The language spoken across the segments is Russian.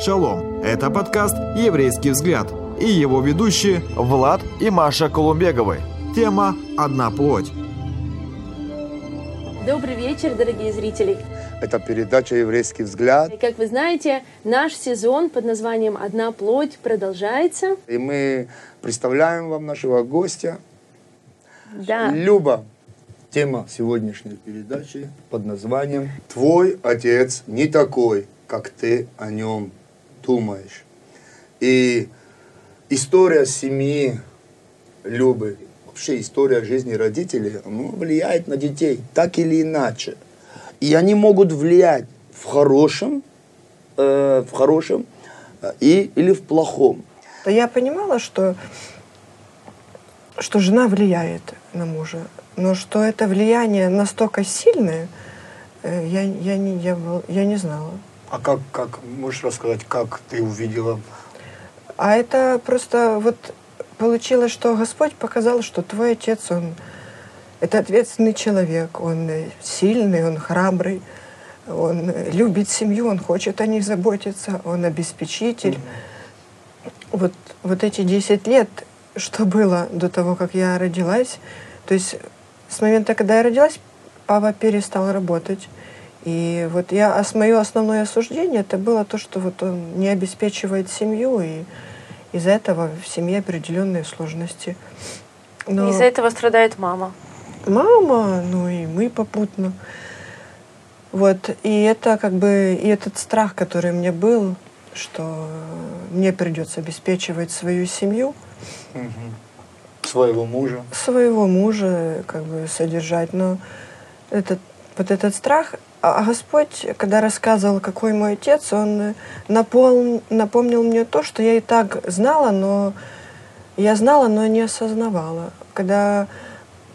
Шалом! Это подкаст «Еврейский взгляд» и его ведущие Влад и Маша Колумбеговы. Тема «Одна плоть». Добрый вечер, дорогие зрители. Это передача «Еврейский взгляд». И как вы знаете, наш сезон под названием «Одна плоть» продолжается. И мы представляем вам нашего гостя. Да. Люба. Тема сегодняшней передачи под названием «Твой отец не такой, как ты о нем думаешь». И история семьи Любы, вообще история жизни родителей, ну, влияет на детей так или иначе. И они могут влиять в хорошем, э, в хорошем э, и, или в плохом. Я понимала, что, что жена влияет на мужа, но что это влияние настолько сильное, э, я, я, не, я, был- я не знала. А как, как, можешь рассказать, как ты увидела? А это просто вот получилось, что Господь показал, что твой отец, он это ответственный человек, он сильный, он храбрый, он любит семью, он хочет о них заботиться, он обеспечитель. Вот, вот эти 10 лет, что было до того, как я родилась, то есть с момента, когда я родилась, папа перестал работать. И вот я, мое основное осуждение, это было то, что вот он не обеспечивает семью, и из-за этого в семье определенные сложности. Но Из-за этого страдает мама. мама, ну и мы попутно. Вот, и это как бы, и этот страх, который мне был, что мне придется обеспечивать свою семью, Своего мужа. своего мужа как бы содержать. Но этот, вот этот страх, а а Господь, когда рассказывал, какой мой отец, он напол- напомнил мне то, что я и так знала, но я знала, но не осознавала. Когда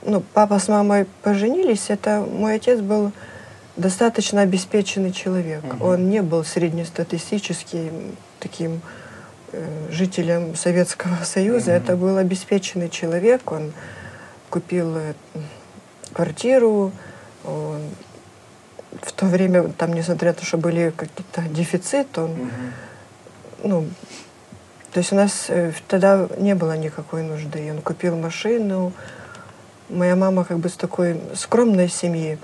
ну, папа с мамой поженились, это мой отец был достаточно обеспеченный человек. Он не был среднестатистическим таким э, жителем Советского Союза. Это был обеспеченный человек. Он купил э, квартиру. В то время, там, несмотря на то, что были какие-то дефицит, он, ну, то есть у нас э, тогда не было никакой нужды. И Он купил машину. Моя мама как бы с такой скромной семьи.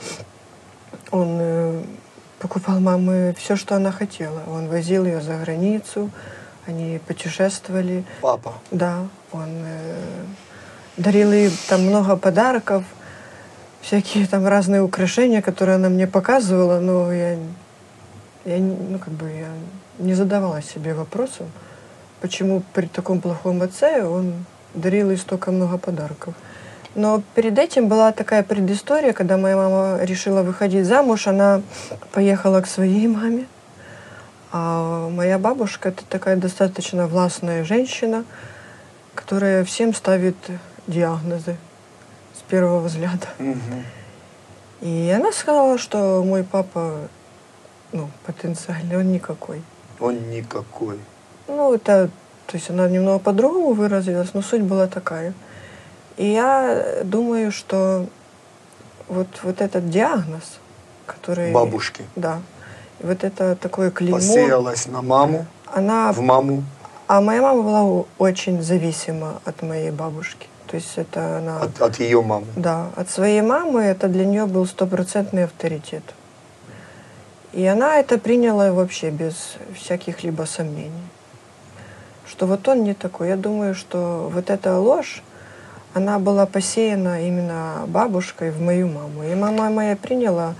Он э, покупал мамы все, что она хотела. Он возил ее за границу, они путешествовали. Папа. Да, он э, дарил ей там много подарков, всякие там разные украшения, которые она мне показывала, но я, я ну, как бы я не задавала себе вопросом, почему при таком плохом отце он дарил ей столько много подарков. Но перед этим была такая предыстория, когда моя мама решила выходить замуж, она поехала к своей маме, а моя бабушка это такая достаточно властная женщина, которая всем ставит диагнозы первого взгляда. И она сказала, что мой папа, ну, потенциальный, он никакой. Он никакой. Ну, это, то есть она немного по-другому выразилась, но суть была такая. И я думаю, что вот, вот этот диагноз, который... Бабушки. Да. Вот это такое клеймо... Посеялась на маму, Она в маму, А моя мама была очень зависима от моей бабушки. То есть это она... от, от ее мамы. Да, от своей мамы это для нее был стопроцентный авторитет. И она это приняла вообще без всяких либо сомнений. Что вот он не такой. Я думаю, что вот эта ложь, она была посеяна именно бабушкой в мою маму. И мама моя приняла,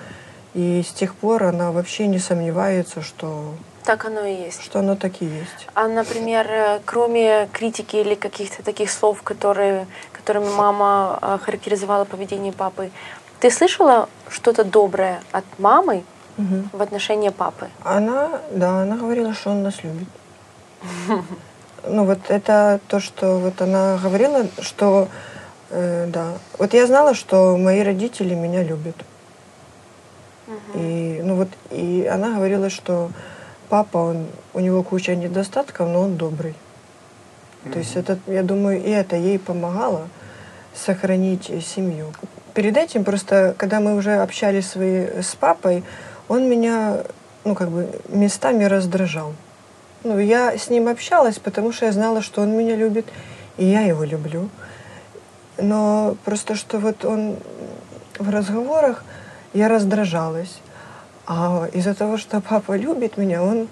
и с тех пор она вообще не сомневается, что, Так оно и есть. что оно так и есть. А, например, э, кроме критики или каких-то таких слов, которые, которыми мама э, характеризовала поведение папы, ты слышала что-то доброе от мамы Мгм. в отношении папы? Она, да, она говорила, что он нас любит. Ну вот это то, что вот она говорила, что э, да. Вот я знала, что мои родители меня любят. И ну вот и она говорила, что папа, он у него куча недостатков, но он добрый. То есть это, я думаю, и это ей помогало сохранить э, семью. Перед этим просто, когда мы уже общались свои, с папой, он меня, ну как бы местами раздражал. ну, я с ним общалась, потому что я знала, что он меня любит, и я его люблю. Но просто что вот он в разговорах я раздражалась. А из-за того, что папа любит меня, он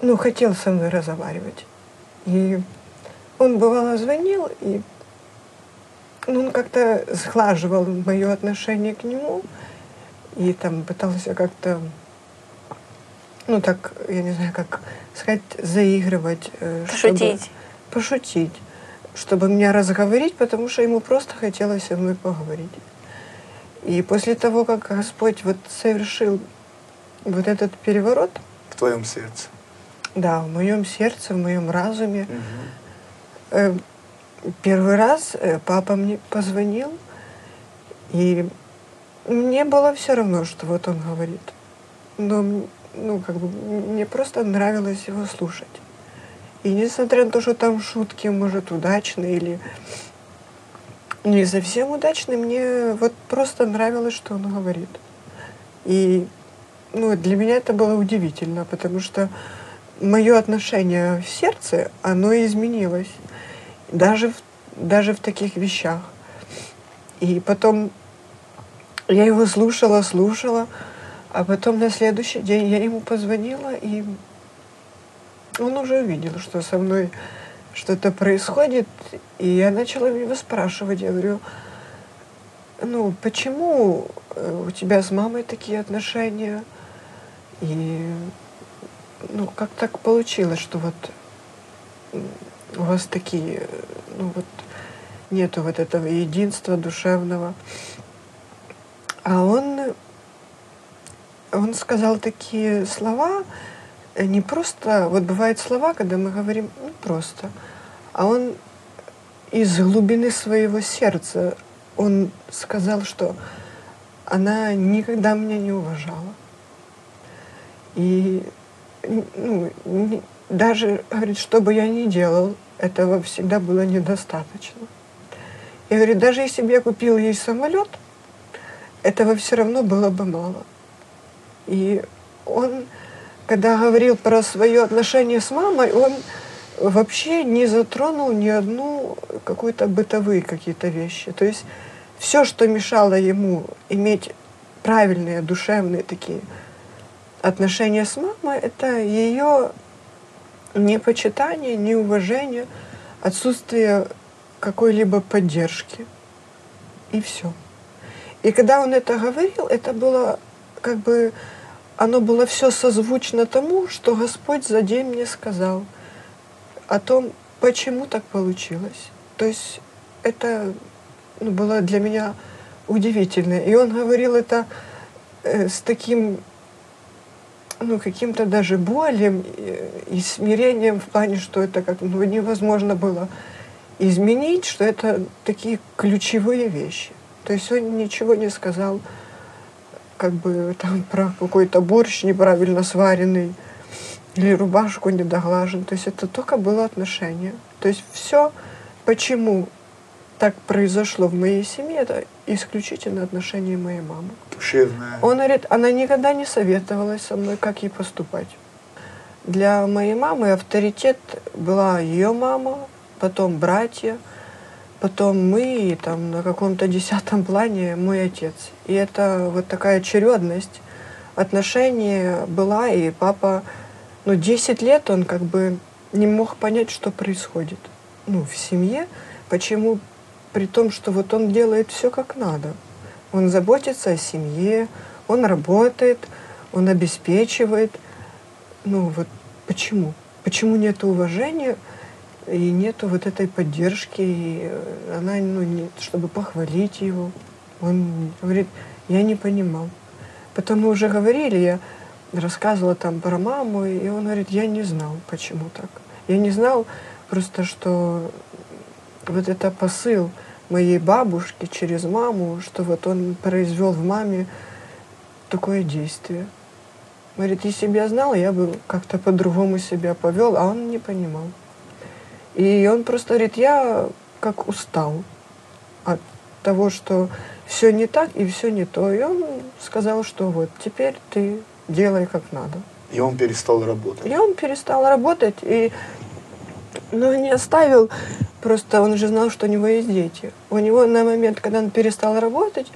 ну, хотел со мной разговаривать. И он бывало звонил, и ну, он как-то сглаживал мое отношение к нему, и там пытался как-то, ну так, я не знаю, как сказать, заигрывать. э, пошутить. Чтобы, пошутить, чтобы меня разговорить, потому что ему просто хотелось со мной поговорить. И после того, как Господь вот совершил вот этот переворот... В твоем сердце. Да, в моем сердце, в моем разуме. Угу. Первый раз э, папа мне позвонил, и мне было все равно, что вот он говорит. Но ну, как бы, мне просто нравилось его слушать. И несмотря на то, что там шутки, может, удачные или не совсем удачные, мне вот просто нравилось, что он говорит. И ну, для меня это было удивительно, потому что мое отношение в сердце, оно изменилось. Даже в, даже в таких вещах. И потом я его слушала, слушала, а потом на следующий день я ему позвонила, и он уже увидел, что со мной что-то происходит, и я начала его спрашивать. Я говорю, ну, почему э, у тебя с мамой такие отношения? И ну, как так получилось, что вот у вас такие, ну вот нету вот этого единства душевного. А он, он сказал такие слова, не просто, вот бывают слова, когда мы говорим, ну просто, а он из глубины своего сердца, он сказал, что она никогда меня не уважала. И ну, не, даже, говорит, что бы я ни делал, этого всегда было недостаточно. Я говорю, даже если бы я купил ей самолет, этого все равно было бы мало. И он, когда говорил про свое отношение с мамой, он вообще не затронул ни одну какую-то бытовые какие-то вещи. То есть все, что мешало ему иметь правильные, душевные такие отношения с мамой, это ее непочитание, неуважение, отсутствие какой-либо поддержки. И все. И когда он это говорил, это было как бы, оно было все созвучно тому, что Господь за день мне сказал о том, почему так получилось. То есть это ну, было для меня удивительно. И он говорил это э, с таким ну, каким-то даже болем и смирением в плане, что это как ну, невозможно было изменить, что это такие ключевые вещи. То есть он ничего не сказал как бы там про какой-то борщ неправильно сваренный или рубашку недоглажен. То есть это только было отношение. То есть все, почему так произошло в моей семье, это исключительно отношение моей мамы. Душевное. Он говорит, она никогда не советовалась со мной, как ей поступать. Для моей мамы авторитет была ее мама, потом братья, потом мы, и там на каком-то десятом плане мой отец. И это вот такая очередность отношений была, и папа, ну, 10 лет он как бы не мог понять, что происходит. Ну, в семье, почему при том, что вот он делает все как надо. Он заботится о семье, он работает, он обеспечивает. Ну вот почему? Почему нет уважения и нету вот этой поддержки, и она, ну, не, чтобы похвалить его. Он говорит, я не понимал. Потом мы уже говорили, я рассказывала там про маму, и он говорит, я не знал, почему так. Я не знал просто, что вот это посыл – моей бабушки через маму, что вот он произвел в маме такое действие. Говорит, если бы я знала, я бы как-то по-другому себя повел, а он не понимал. И он просто говорит, я как устал от того, что все не так и все не то. И он сказал, что вот теперь ты делай как надо. И он перестал работать. И он перестал работать, и но не оставил, просто он же знал, что у него есть дети. У него на момент, когда он перестал работать,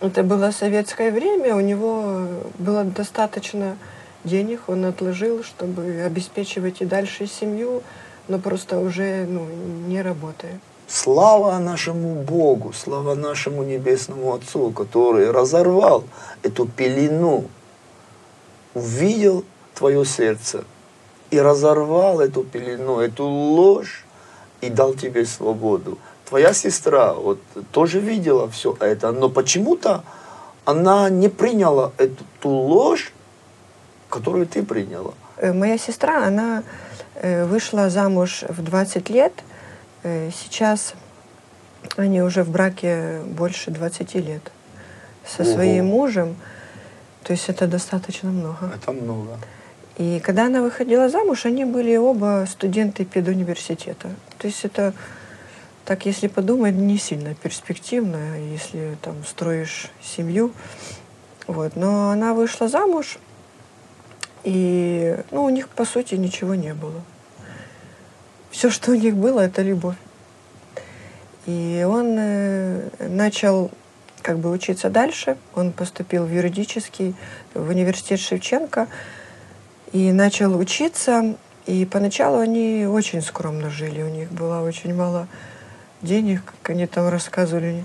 это было советское время, у него было достаточно денег, он отложил, чтобы обеспечивать и дальше семью, но просто уже ну, не работая. Слава нашему Богу, слава нашему Небесному Отцу, который разорвал эту пелену, увидел твое сердце и разорвал эту пелену, эту ложь и дал тебе свободу. Твоя сестра вот тоже видела все это, но почему-то она не приняла эту ложь, которую ты приняла. Э, Моя сестра, она э, вышла замуж в 20 лет. Э, Сейчас они уже в браке больше 20 лет со Ого. своим мужем. То есть это достаточно много. Это много. И когда она выходила замуж, они были оба студенты педуниверситета. То есть это, так если подумать, не сильно перспективно, если там строишь семью. Вот. Но она вышла замуж, и ну, у них, по сути, ничего не было. Все, что у них было, это любовь. И он э, начал как бы учиться дальше. Он поступил в юридический, в университет Шевченко и начал учиться. И поначалу они очень скромно жили. У них было очень мало денег, как они там рассказывали.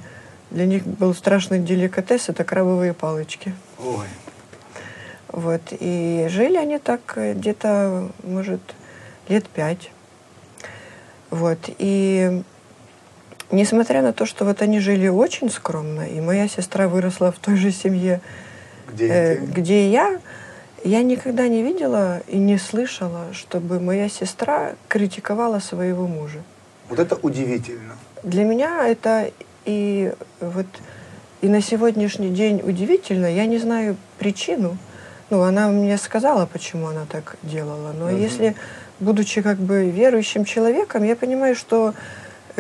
Для них был страшный деликатес – это крабовые палочки. Ой. Вот. И жили они так где-то, может, лет пять. Вот. И несмотря на то, что вот они жили очень скромно, и моя сестра выросла в той же семье, Где э, ты? где и я, я никогда не видела и не слышала, чтобы моя сестра критиковала своего мужа. Вот это удивительно. Для меня это и вот и на сегодняшний день удивительно. Я не знаю причину. Ну, она мне сказала, почему она так делала. Но Мгм. если, будучи как бы верующим человеком, я понимаю, что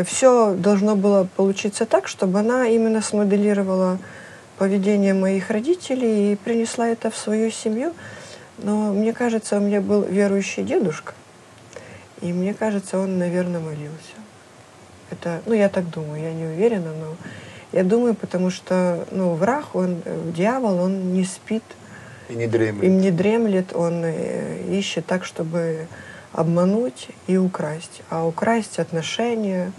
все должно было получиться так, чтобы она именно смоделировала поведение моих родителей и принесла это в свою семью. Но мне кажется, у меня был верующий дедушка, и мне кажется, он, наверное, молился. Это, ну, я так думаю, я не уверена, но я думаю, потому что, ну, враг, он, э, дьявол, он не спит, И не дремлет. им не дремлет, он э, ищет так, чтобы обмануть и украсть. А украсть отношения.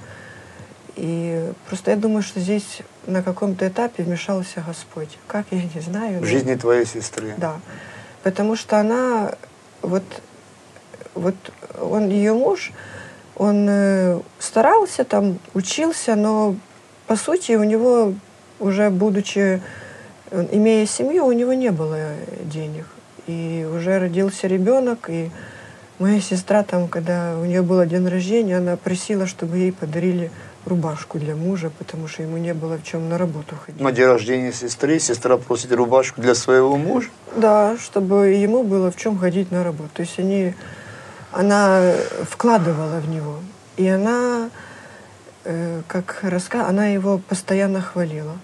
И просто я думаю, что здесь на каком-то этапе вмешался Господь. Как, я не знаю. В жизни твоей сестры. да. Потому что она, вот, вот он, ее муж, он э, старался там, учился, но по сути у него уже будучи, имея семью, у него не было денег. И уже родился ребенок, и моя сестра там, когда у нее был день рождения, она просила, чтобы ей подарили рубашку для мужа, потому что ему не было в чем на работу ходить. На день рождения сестры сестра просит рубашку для своего мужа. Да, чтобы ему было в чем ходить на работу. То есть они, она вкладывала в него. И она, э, как раска, она его постоянно хвалила.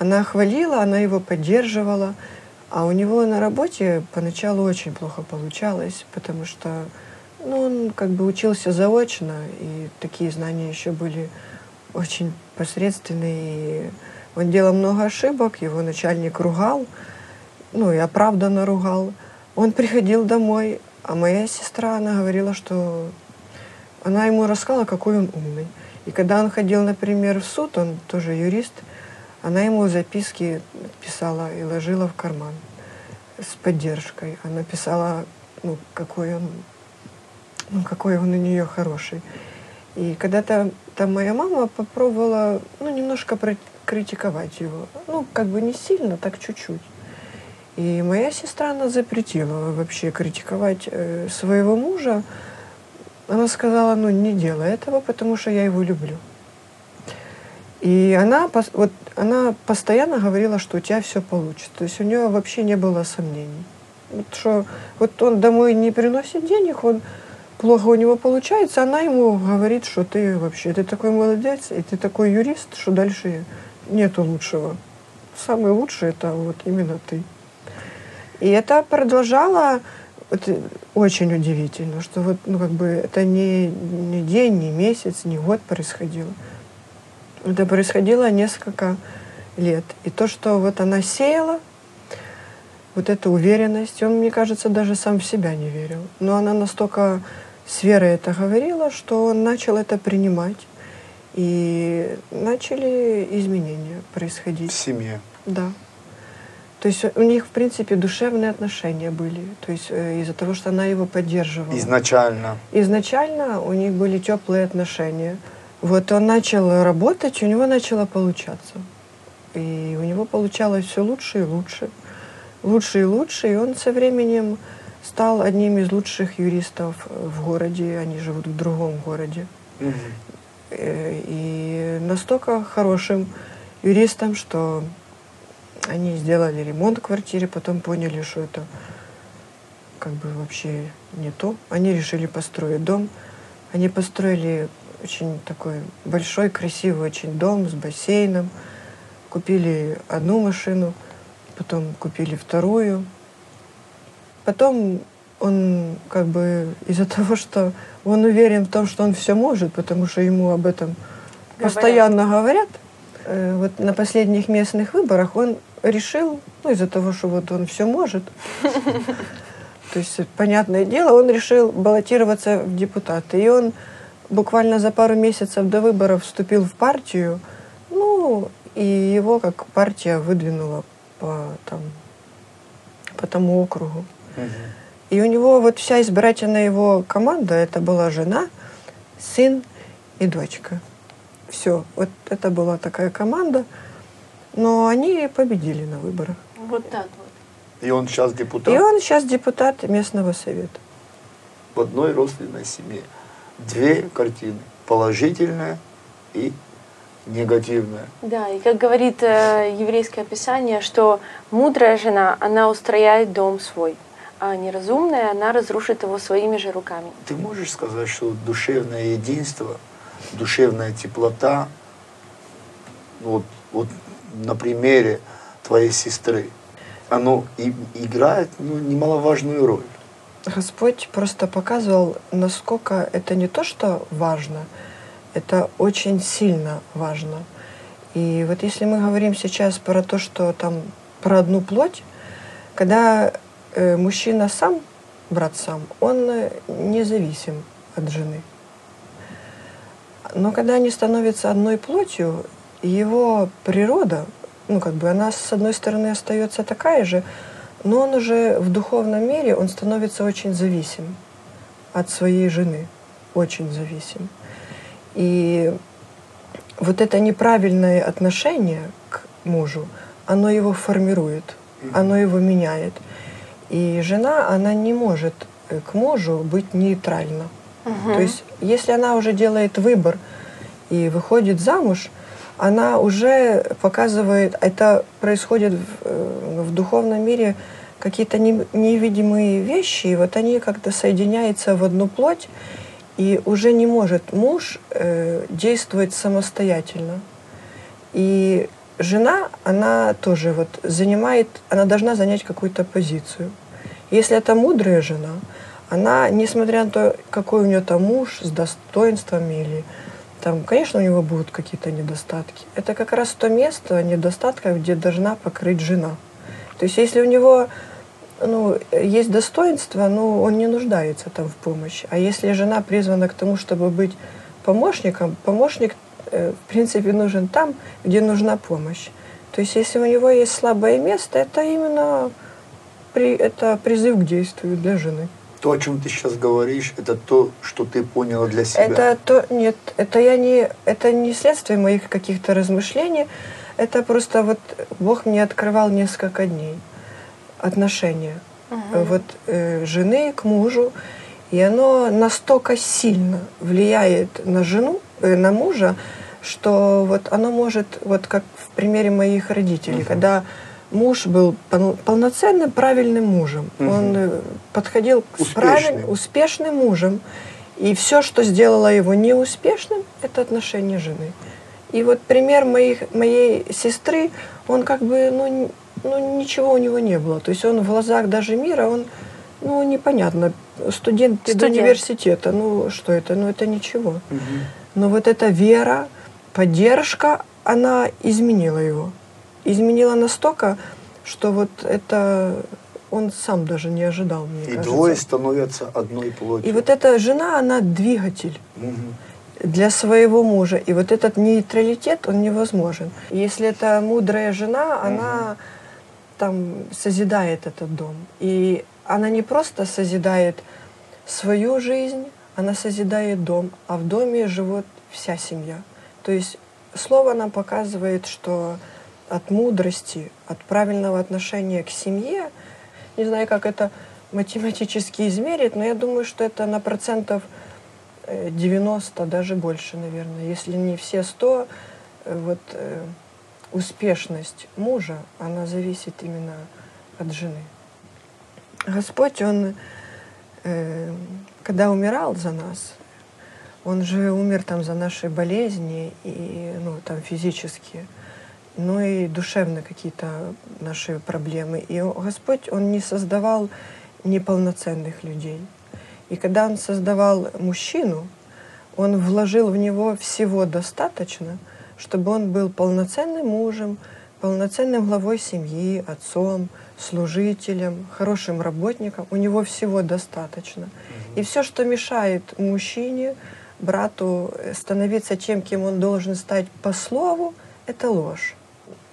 Она хвалила, она его поддерживала. А у него на работе поначалу очень плохо получалось, потому что ну, он как бы учился заочно, и такие знания еще были очень посредственные. И он делал много ошибок, его начальник ругал, ну и оправданно ругал. Он приходил домой, а моя сестра, она говорила, что она ему рассказала, какой он умный. И когда он ходил, например, в суд, он тоже юрист, она ему записки писала и ложила в карман с поддержкой. Она писала, ну, какой он, ну, какой он у нее хороший. И когда-то там моя мама попробовала, ну, немножко критиковать его. Ну, как бы не сильно, так чуть-чуть. И моя сестра, она запретила вообще критиковать э, своего мужа. Она сказала, ну, не делай этого, потому что я его люблю. И она, вот, она постоянно говорила, что у тебя все получится. То есть у нее вообще не было сомнений. Вот, что, вот он домой не приносит денег, он плохо у него получается, она ему говорит, что ты вообще, ты такой молодец, и ты такой юрист, что дальше нету лучшего. Самый лучший это вот именно ты. И это продолжало это очень удивительно, что вот, ну, как бы это не, не день, не месяц, не год происходило. Это происходило несколько лет. И то, что вот она сеяла, вот эта уверенность, он, мне кажется, даже сам в себя не верил. Но она настолько с верой это говорила, что он начал это принимать. И начали изменения происходить. В семье. Да. То есть у них, в принципе, душевные отношения были. То есть э, из-за того, что она его поддерживала. Изначально. Изначально у них были теплые отношения. Вот он начал работать, у него начало получаться. И у него получалось все лучше и лучше. Лучше и лучше. И он со временем стал одним из лучших юристов в городе. Они живут в другом городе. Э, И настолько хорошим юристом, что они сделали ремонт в квартире, потом поняли, что это как бы вообще не то. Они решили построить дом. Они построили очень такой большой, красивый очень дом с бассейном. Купили одну машину, потом купили вторую. Потом он как бы из-за того, что он уверен в том, что он все может, потому что ему об этом Говорят. постоянно говорят. э, Вот на последних местных выборах он решил, ну из-за того, что вот он все может, то есть, понятное дело, он решил баллотироваться в депутаты. И он буквально за пару месяцев до выборов вступил в партию, ну, и его как партия выдвинула по, там, по тому округу. И у него вот вся избирательная его команда, это была жена, сын и дочка. Все, вот это была такая команда. Но они победили на выборах. Вот так вот. И он сейчас депутат И он сейчас депутат местного совета. в одной родственной семье. Две картины. Положительная и негативная. Да, и как говорит э, еврейское писание, что мудрая жена, она устрояет дом свой, а неразумная, она разрушит его своими же руками. Ты можешь сказать, что душевное единство, душевная теплота, ну, вот, вот на примере твоей сестры, оно и, играет ну, немаловажную роль. Господь просто показывал, насколько это не то, что важно, это очень сильно важно. И вот если мы говорим сейчас про то, что там про одну плоть, когда э, мужчина сам, брат сам, он э, независим от жены. Но когда они становятся одной плотью, его природа, ну как бы она с одной стороны остается такая же, но он уже в духовном мире, он становится очень зависим от своей жены, очень зависим. И вот это неправильное отношение к мужу, оно его формирует, оно его меняет. И жена, она не может э, к мужу быть нейтральна. То есть, если она уже делает выбор и выходит замуж, она уже показывает, это происходит в, э, в духовном мире, какие-то не- невидимые вещи, и вот они как-то соединяются в одну плоть, и уже не может муж э, действовать самостоятельно. И жена, она тоже вот занимает, она должна занять какую-то позицию. Если это мудрая жена, она, несмотря на то, какой у нее там муж с достоинствами или там, конечно, у него будут какие-то недостатки. Это как раз то место недостатков, где должна покрыть жена. То есть, если у него ну, есть достоинство, но он не нуждается там в помощи. А если жена призвана к тому, чтобы быть помощником, помощник, э, в принципе, нужен там, где нужна помощь. То есть, если у него есть слабое место, это именно при, это призыв к действию для жены. То, о чем ты сейчас говоришь, это то, что ты поняла для себя. Это то нет, это я не, это не следствие моих каких-то размышлений. Это просто вот Бог мне открывал несколько дней отношения э, вот э, жены к мужу, и оно настолько сильно влияет на жену, э, на мужа, что вот оно может, вот как в примере моих родителей, когда муж был пол- полноценным правильным мужем, Мгм. он э, подходил к Успешным. правиль- успешным мужем, и все, что сделало его неуспешным, это отношение жены. И вот пример моих, моей сестры, он как бы, ну, ну, ничего у него не было. То есть он в глазах даже мира, он, ну, непонятно, студент, Студент. университета, ну, что это? Ну, это ничего. Но вот эта вера, поддержка, она изменила его. Изменила настолько, что вот это он сам даже не ожидал, мне И кажется. двое становятся одной плотью. И вот эта жена, она двигатель Мгм. для своего мужа. И вот этот нейтралитет, он невозможен. Если это мудрая жена, она там созидает этот дом. И она не просто созидает свою жизнь, она созидает дом, а в доме живет вся семья. То есть слово нам показывает, что от мудрости, от правильного отношения к семье, не знаю, как это математически измерить, но я думаю, что это на процентов э, 90, даже больше, наверное. Если не все 100, э, вот э, успешность мужа, она зависит именно от жены. Господь, Он, э, когда умирал за нас, Он же умер там за наши болезни, и, ну, там физические, но и душевно какие-то наши проблемы. И Господь, Он не создавал неполноценных людей. И когда Он создавал мужчину, Он вложил в него всего достаточно, чтобы он был полноценным мужем, полноценным главой семьи, отцом, служителем, хорошим работником. У него всего достаточно. И все, что мешает мужчине, брату э, становиться тем, кем он должен стать по слову, это ложь.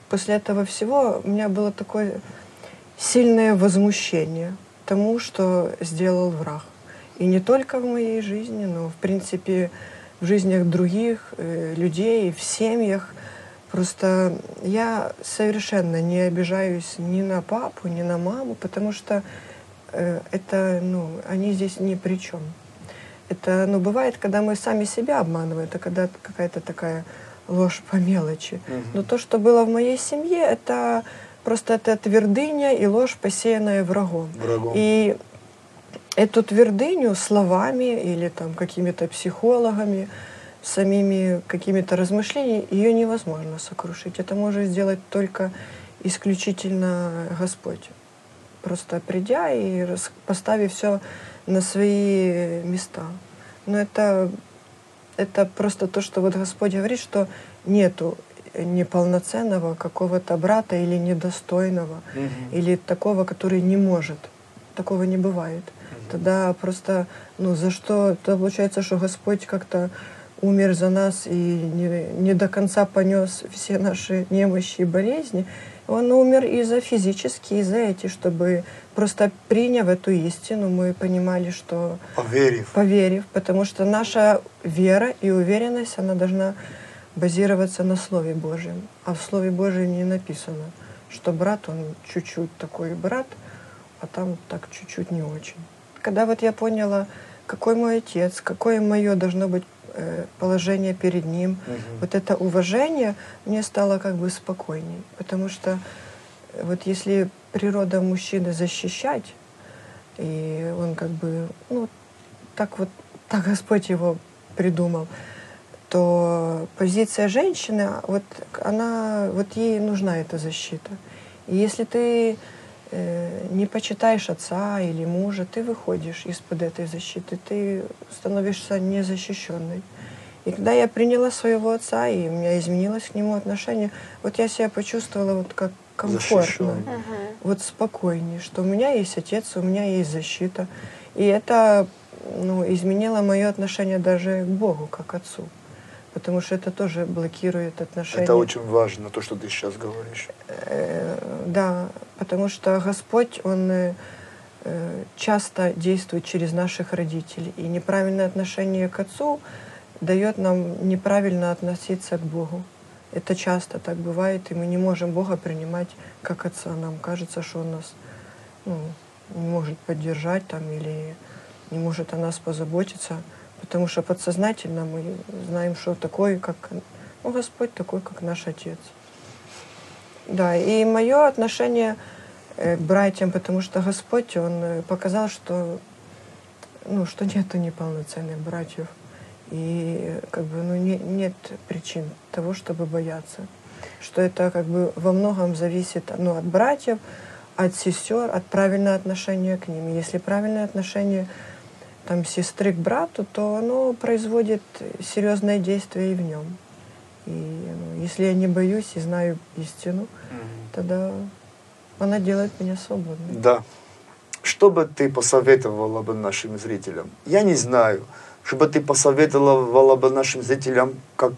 После этого всего у меня было такое сильное возмущение тому, что сделал враг. И не только в моей жизни, но в принципе в жизнях других э, людей, в семьях. Просто я совершенно не обижаюсь ни на папу, ни на маму, потому что э, это, ну, они здесь ни при чем. Это, ну, бывает, когда мы сами себя обманываем, это когда какая-то такая ложь по мелочи. Но то, что было в моей семье, это просто это твердыня и ложь, посеянная врагом. Врагом. И эту твердыню словами или там какими-то психологами, самими какими-то размышлениями, ее невозможно сокрушить. Это может сделать только исключительно Господь. Просто придя и поставив все на свои места. Но это, это просто то, что вот Господь говорит, что нету неполноценного какого-то брата или недостойного, Мгм. или такого, который не может. Такого не бывает. Тогда просто, ну, за что? То получается, что Господь как-то умер за нас и не, не до конца понес все наши немощи и болезни. Он умер и за физические, и за эти, чтобы просто приняв эту истину, мы понимали, что Поверив. поверив, потому что наша вера и уверенность, она должна базироваться на Слове Божьем. А в Слове Божьем не написано, что брат, он чуть-чуть такой брат, а там так чуть-чуть не очень. Когда вот я поняла, какой мой отец, какое мое должно быть положение перед ним, Мгм. вот это уважение, мне стало как бы спокойней. Потому что э, вот если природа мужчины защищать, и он как бы, ну, так вот, так Господь его придумал, то позиция женщины, вот она, вот ей нужна эта защита. И если ты э, не почитаешь отца или мужа, ты выходишь из-под этой защиты, ты становишься незащищенной. И когда я приняла своего отца, и у меня изменилось к нему отношение, вот я себя почувствовала вот как комфортно, Защищённой. вот спокойнее, что у меня есть отец, у меня есть защита. И это ну, изменило мое отношение даже к Богу, как отцу. Потому что это тоже блокирует отношения. Это очень важно, то, что ты сейчас говоришь. Э, Да, потому что Господь, Он э, э, часто действует через наших родителей. И неправильное отношение к Отцу дает нам неправильно относиться к Богу. Это часто так бывает, и мы не можем Бога принимать как Отца. Нам кажется, что Он нас ну, не может поддержать там, или не может о нас позаботиться, потому что подсознательно мы знаем, что такой, как ну, Господь такой, как наш Отец. Да, и мое отношение э, к братьям, потому что Господь, Он э, показал, что, ну, что нету неполноценных братьев. И как бы, ну, не- нет причин того, чтобы бояться. что это как бы во многом зависит ну, от братьев, от сестер, от правильного отношения к ним. Если правильное отношение там, сестры к брату, то оно производит серьезное действие и в нем. И ну, если я не боюсь и знаю истину, mm-hmm. тогда она делает меня свободной. Да. Что бы ты посоветовала бы нашим зрителям? Я не знаю. Что бы ты посоветовала бы нашим зрителям как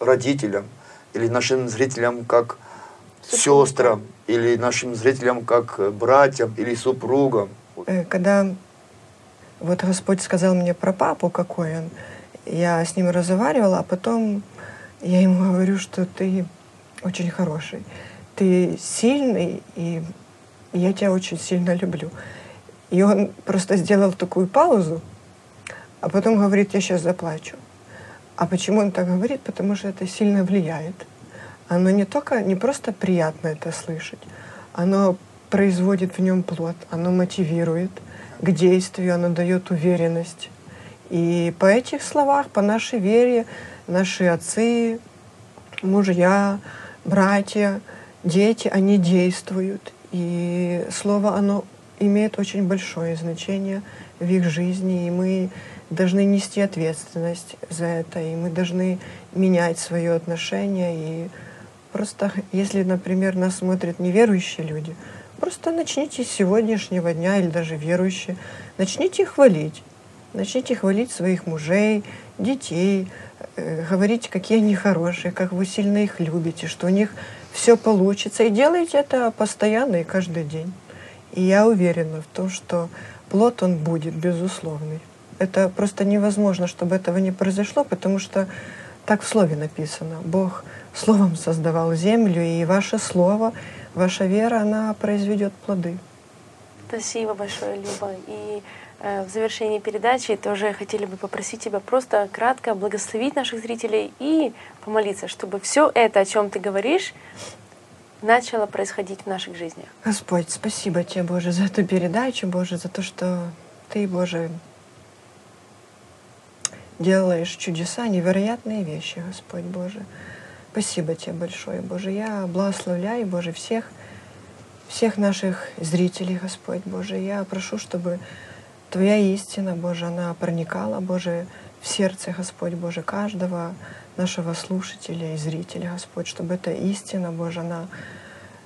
родителям, или нашим зрителям как сестрам, или нашим зрителям как братьям или супругам? Э, когда вот Господь сказал мне про папу, какой он, я с ним разговаривала, а потом я ему говорю, что ты очень хороший, ты сильный, и я тебя очень сильно люблю. И он просто сделал такую паузу, а потом говорит, я сейчас заплачу. А почему он так говорит? Потому что это сильно влияет. Оно не только, не просто приятно это слышать, оно производит в нем плод, оно мотивирует к действию, оно дает уверенность. И по этих словах, по нашей вере, наши отцы, мужья, братья, дети, они действуют. И слово, оно имеет очень большое значение в их жизни, и мы должны нести ответственность за это, и мы должны менять свое отношение. И просто, если, например, нас смотрят неверующие люди, просто начните с сегодняшнего дня или даже верующие, начните хвалить. Начните хвалить своих мужей, детей, говорить, какие они хорошие, как вы сильно их любите, что у них все получится. И делайте это постоянно и каждый день. И я уверена в том, что плод он будет безусловный. Это просто невозможно, чтобы этого не произошло, потому что так в слове написано. Бог словом создавал землю, и ваше слово, ваша вера, она произведет плоды. Спасибо большое, Люба. И э, в завершении передачи тоже хотели бы попросить тебя просто кратко благословить наших зрителей и помолиться, чтобы все это, о чем ты говоришь, начало происходить в наших жизнях. Господь, спасибо тебе, Боже, за эту передачу, Боже, за то, что Ты, Боже, делаешь чудеса, невероятные вещи, Господь Боже. Спасибо тебе большое, Боже. Я благословляю, Боже, всех, всех наших зрителей, Господь Боже. Я прошу, чтобы Твоя истина, Боже, она проникала, Боже, в сердце, Господь Боже, каждого нашего слушателя и зрителя, Господь, чтобы эта истина, Боже, она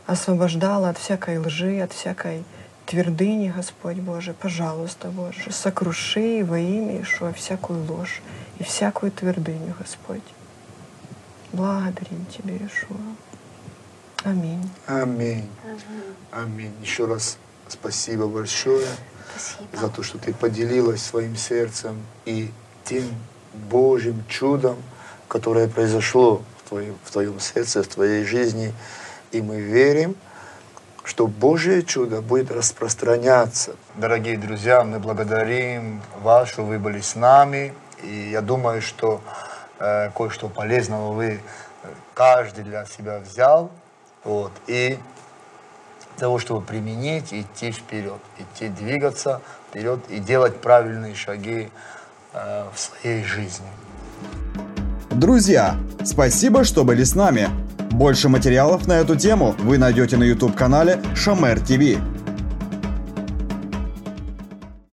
освобождала от всякой лжи, от всякой твердыни, Господь Боже, пожалуйста, Боже, сокруши во имя Ишуа всякую ложь и всякую твердыню, Господь. Благодарим Тебя, Ишуа. Аминь. Аминь. Аминь. Еще раз спасибо большое спасибо. за то, что ты поделилась своим сердцем и тем Божьим чудом, которое произошло в твоем, в твоем сердце, в твоей жизни. И мы верим, что Божье чудо будет распространяться. Дорогие друзья, мы благодарим вас, что вы были с нами. И я думаю, что э, кое-что полезного вы э, каждый для себя взял. Вот, и того, чтобы применить, идти вперед, идти двигаться вперед и делать правильные шаги э, в своей жизни. Друзья, спасибо, что были с нами. Больше материалов на эту тему вы найдете на YouTube-канале Шамер ТВ.